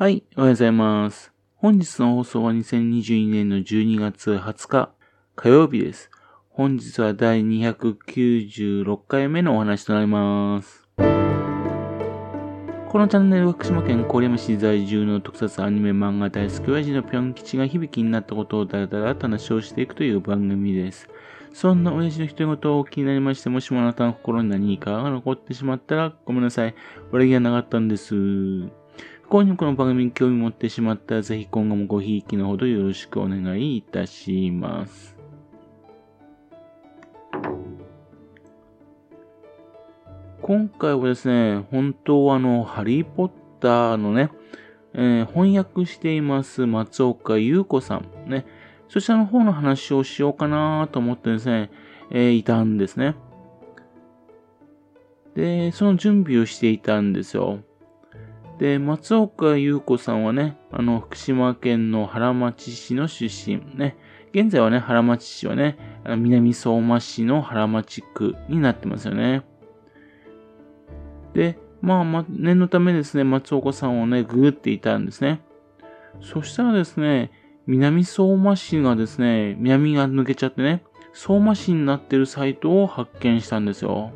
はい、おはようございます。本日の放送は2022年の12月20日火曜日です。本日は第296回目のお話となります。このチャンネルは福島県郡山市在住の特撮アニメ漫画大好き親父のぴょん吉が響きになったことをだらだらと話をしていくという番組です。そんな親父の独り言を気になりまして、もしもあなたの心に何かが残ってしまったらごめんなさい。悪気はなかったんです。不幸にこの番組に興味持ってしまったら、ぜひ今後もごひいきのほどよろしくお願いいたします。今回はですね、本当はあの、ハリーポッターのね、えー翻訳しています松岡優子さんね、そちらの方の話をしようかなと思ってですね、えーいたんですね。で、その準備をしていたんですよ。で、松岡優子さんはね、あの、福島県の原町市の出身。ね。現在はね、原町市はね、あの南相馬市の原町区になってますよね。で、まあ、ま、念のためですね、松岡さんをね、ググっていたんですね。そしたらですね、南相馬市がですね、南が抜けちゃってね、相馬市になってるサイトを発見したんですよ。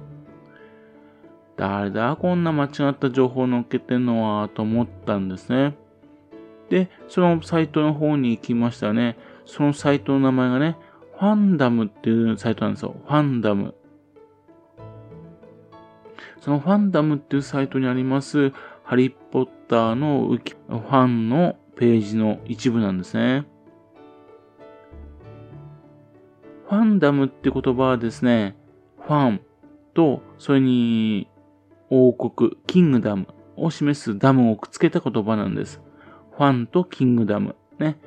誰だ？こんな間違った情報を載っけてんのはと思ったんですね。で、そのサイトの方に行きましたね。そのサイトの名前がね、ファンダムっていうサイトなんですよ。ファンダム。そのファンダムっていうサイトにあります、ハリーポッターのファンのページの一部なんですね。ファンダムって言葉はですね、ファンと、それに王国、キングダムを示すダムをくっつけた言葉なんです。ファンとキングダム。ね。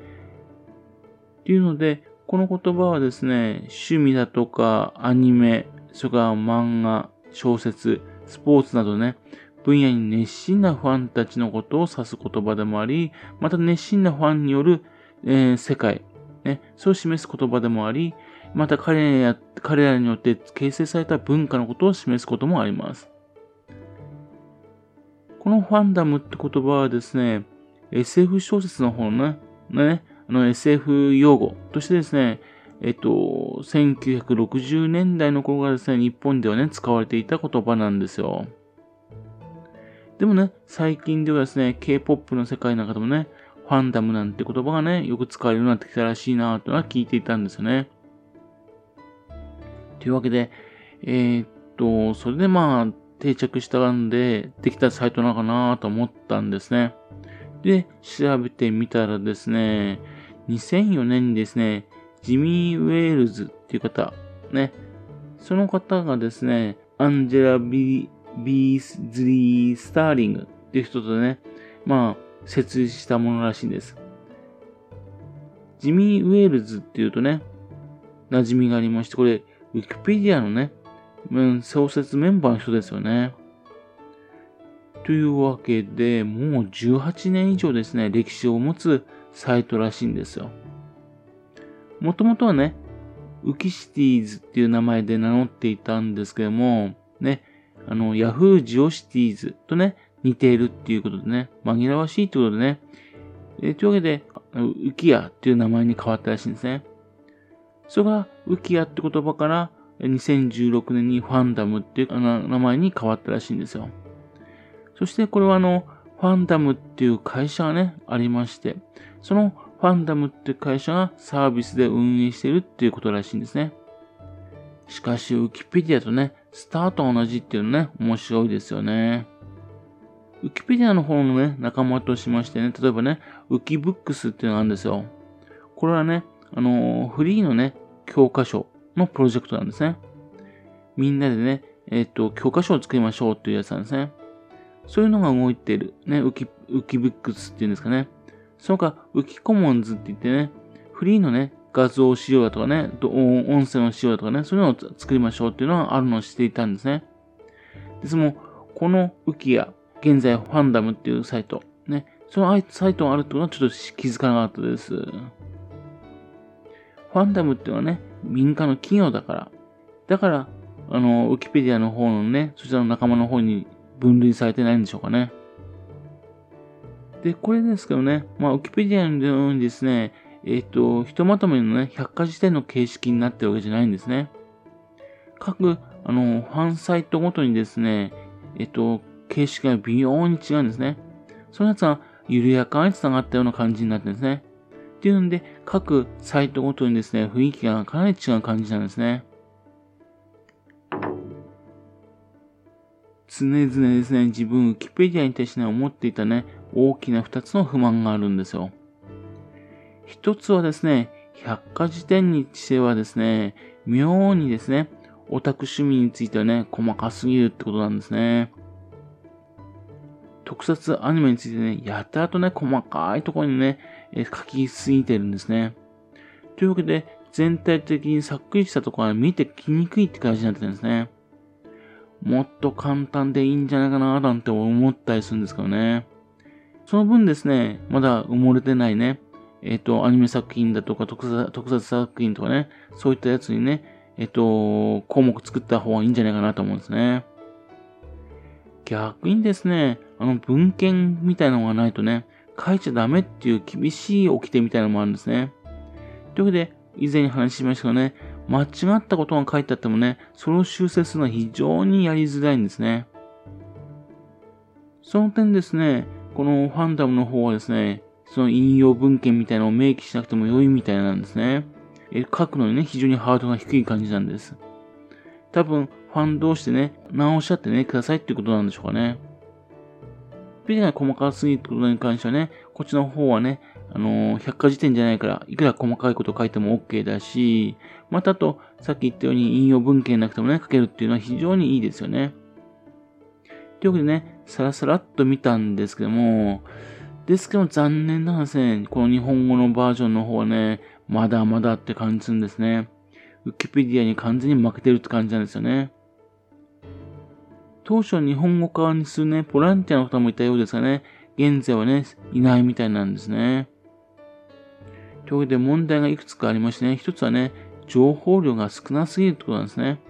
っていうので、この言葉はですね、趣味だとかアニメ、それから漫画、小説、スポーツなどね、分野に熱心なファンたちのことを指す言葉でもあり、また熱心なファンによる、えー世界、ね、そう示す言葉でもあり、また彼らや彼らによって形成された文化のことを示すこともあります。このファンダムって言葉はですね、SF 小説の方のね、ねあの SF 用語としてですね、えっと、1960年代の頃からですね、日本ではね、使われていた言葉なんですよ。でもね、最近ではですね、K-POP の世界の中でもね、ファンダムなんて言葉がね、よく使われるようになってきたらしいなというのは聞いていたんですよね。というわけで、えーっと、それでまあ、定着したんで、できたサイトなのかなと思ったんですね。で、調べてみたらですね、2004年にですね、ジミー・ウェールズっていう方、ね、その方がですね、アンジェラ・ビビーズリー・スターリングっていう人とね、まあ、設立したものらしいんです。ジミー・ウェールズっていうとね、馴染みがありまして、これ、ウィキペディアのね、創設メンバーの人ですよね。というわけで、もう18年以上ですね、歴史を持つサイトらしいんですよ。もともとはね、ウキシティーズっていう名前で名乗っていたんですけども、ね、あの、ヤフージオシティーズとね、似ているっていうことでね、紛らわしいってことでね、えというわけで、ウキヤっていう名前に変わったらしいんですね。それが、ウキヤって言葉から、2016年にファンダムっていう名前に変わったらしいんですよ。そしてこれはあの、ファンダムっていう会社がね、ありまして、そのファンダムっていう会社がサービスで運営してるっていうことらしいんですね。しかし、ウィキペディアとね、スターと同じっていうのね、面白いですよね。ウィキペディアの方のね、仲間としましてね、例えばね、ウキブックスっていうのがあるんですよ。これはね、あのーフリーのね、教科書のプロジェクトなんですね。みんなでね、えっ、と、教科書を作りましょうっていうやつなんですね。そういうのが動いている。ね、ウキ、ウキブックスっていうんですかね。その他、ウキコモンズって言ってね、フリーのね、画像資料だとかね、音声の資料だとかね、そういうのを作りましょうっていうのがあるのをしていたんですね。ですも、このウキや、現在ファンダムっていうサイト、ね、そのサイトがあるってことはちょっと気づかなかったです。ファンダムっていうのはね、民間の企業だから。だから、あの、ウィキペディアの方のね、そちらの仲間の方に分類されてないんでしょうかね。で、これですけどね、まあ、ウィキペディアのようにですね、えっ、ー、と、ひとまとめのね、百科事典の形式になってるわけじゃないんですね。各、あの、ファンサイトごとにですね、えっ、ー、と、形式が微妙に違うんですね。そのやつは緩やかに繋がったような感じになってるんですね。っていうんで、各サイトごとにですね、雰囲気がかなり違う感じなんですね。常々ですね、自分、ウキペディアに対してね、思っていたね、大きな二つの不満があるんですよ。一つはですね、百科事典にしてはですね、妙にですね、オタク趣味についてはね、細かすぎるってことなんですね。特撮アニメについてね、やたらとね、細かいところにね、え書きすぎてるんですね。というわけで、全体的にさっくりしたところは見てきにくいって感じになってるんですね。もっと簡単でいいんじゃないかななんて思ったりするんですけどね。その分ですね、まだ埋もれてないね、えっ、ー、と、アニメ作品だとか特撮、特撮作品とかね、そういったやつにね、えっ、ー、と、項目作った方がいいんじゃないかなと思うんですね。逆にですね、あの文献みたいなのがないとね、書いちゃダメっていう厳しい掟みたいなのもあるんですね。というわけで、以前に話しましたがね、間違ったことが書いてあってもね、それを修正するのは非常にやりづらいんですね。その点ですね、このファンダムの方はですね、その引用文献みたいなのを明記しなくても良いみたいなんですね。え書くのにね、非常にハードが低い感じなんです。多分、ファン同士でね、直し合ってね、くださいっていうことなんでしょうかね。ペディが細かすぎることに関してはね、こっちの方はね、あのー、百科事典じゃないから、いくら細かいこと書いても OK だし、またあと、さっき言ったように引用文献なくてもね、書けるっていうのは非常にいいですよね。というわけでね、さらさらっと見たんですけども、ですけど残念ながらですね、この日本語のバージョンの方はね、まだまだって感じするんですね。ウィキペディアに完全に負けてるって感じなんですよね。当初日本語化にするね、ボランティアの方もいたようですがね、現在はね、いないみたいなんですね。というわけで問題がいくつかありましてね、一つはね、情報量が少なすぎるってことなんですね。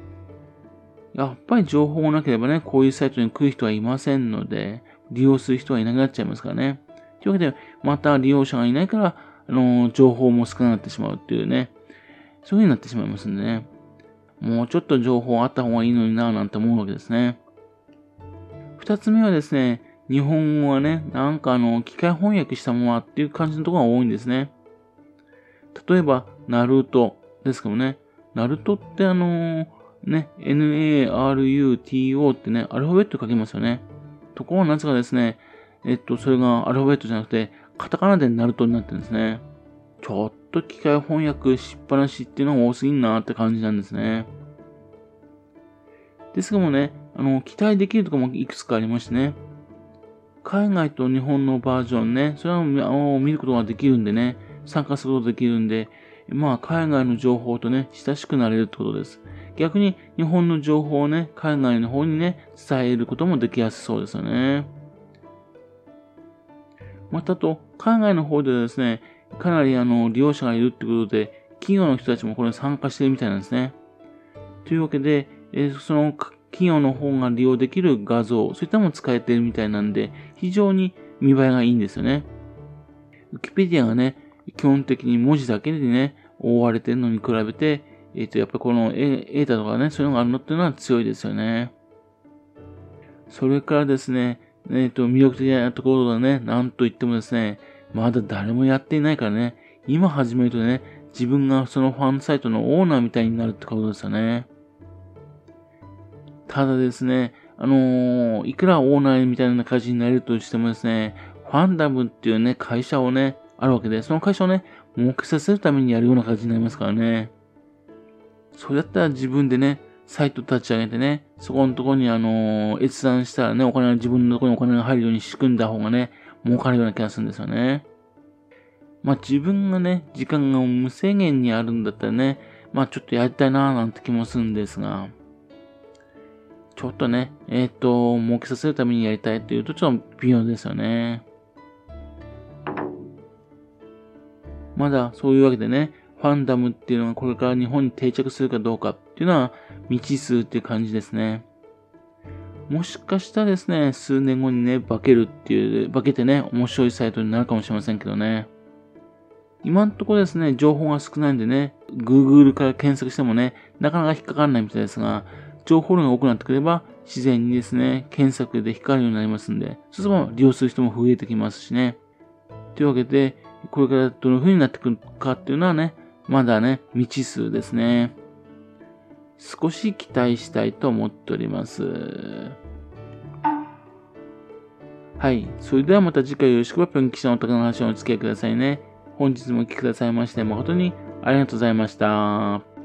やっぱり情報がなければね、こういうサイトに来る人はいませんので、利用する人はいなくなっちゃいますからね。というわけで、また利用者がいないから、あの、情報も少なくなってしまうっていうね、そういう風になってしまいますんでね。もうちょっと情報あった方がいいのになぁなんて思うわけですね。二つ目はですね、日本語はね、なんかあの、機械翻訳したままっていう感じのところが多いんですね。例えば、ナルトですけどね、ナルトってあの、ね、N-A-R-U-T-O ってね、アルファベット書きますよね。ところがなぜかですね、えっと、それがアルファベットじゃなくて、カタカナでナルトになってるんですね。ちょっと機械翻訳しっぱなしっていうのが多すぎんなって感じなんですね。ですがもね、あの、期待できるとこもいくつかありましてね。海外と日本のバージョンね、それを見ることができるんでね、参加することができるんで、まあ、海外の情報とね、親しくなれるってことです。逆に、日本の情報をね、海外の方にね、伝えることもできやすそうですよね。またと、海外の方ではですね、かなりあの、利用者がいるってことで、企業の人たちもこれ参加してるみたいなんですね。というわけで、えー、その企業の方が利用できる画像、そういったものを使えてるみたいなんで、非常に見栄えがいいんですよね。ウィキペディアがね、基本的に文字だけでね、覆われてるのに比べて、えっ、ー、と、やっぱりこのエータとかね、そういうのがあるのっていうのは強いですよね。それからですね、えっ、ー、と、魅力的なところがね、なんと言ってもですね、まだ誰もやっていないからね、今始めるとね、自分がそのファンサイトのオーナーみたいになるってことですよね。ただですね、あのー、いくらオーナーみたいな感じになれるとしてもですね、ファンダムっていうね、会社をね、あるわけで、その会社をね、儲けさせるためにやるような感じになりますからね。それだったら自分でね、サイト立ち上げてね、そこのところにあのー、閲覧したらね、お金が自分のところにお金が入るように仕組んだ方がね、儲かるような気がするんですよね。まあ自分がね、時間が無制限にあるんだったらね、まあちょっとやりたいなーなんて気もするんですが、ちょっとね、えっ、と、儲けさせるためにやりたいっていうとちょっと微妙ですよね。まだそういうわけでね、ファンダムっていうのがこれから日本に定着するかどうかっていうのは未知数っていう感じですね。もしかしたらですね、数年後にね、化けるっていう、化けてね、面白いサイトになるかもしれませんけどね。今んところですね、情報が少ないんでね、Google から検索してもね、なかなか引っかかんないみたいですが、情報量が多くなってくれば、自然にですね、検索で引っかかるようになりますんで、そうすれば利用する人も増えてきますしね。というわけで、これからどの風になってくるかっていうのはね、まだね、未知数ですね。少し期待したいと思っております。はい。それではまた次回よろしくばぴょん記者のお宝の話をお付き合いくださいね。本日もお聴きくださいまして誠にありがとうございました。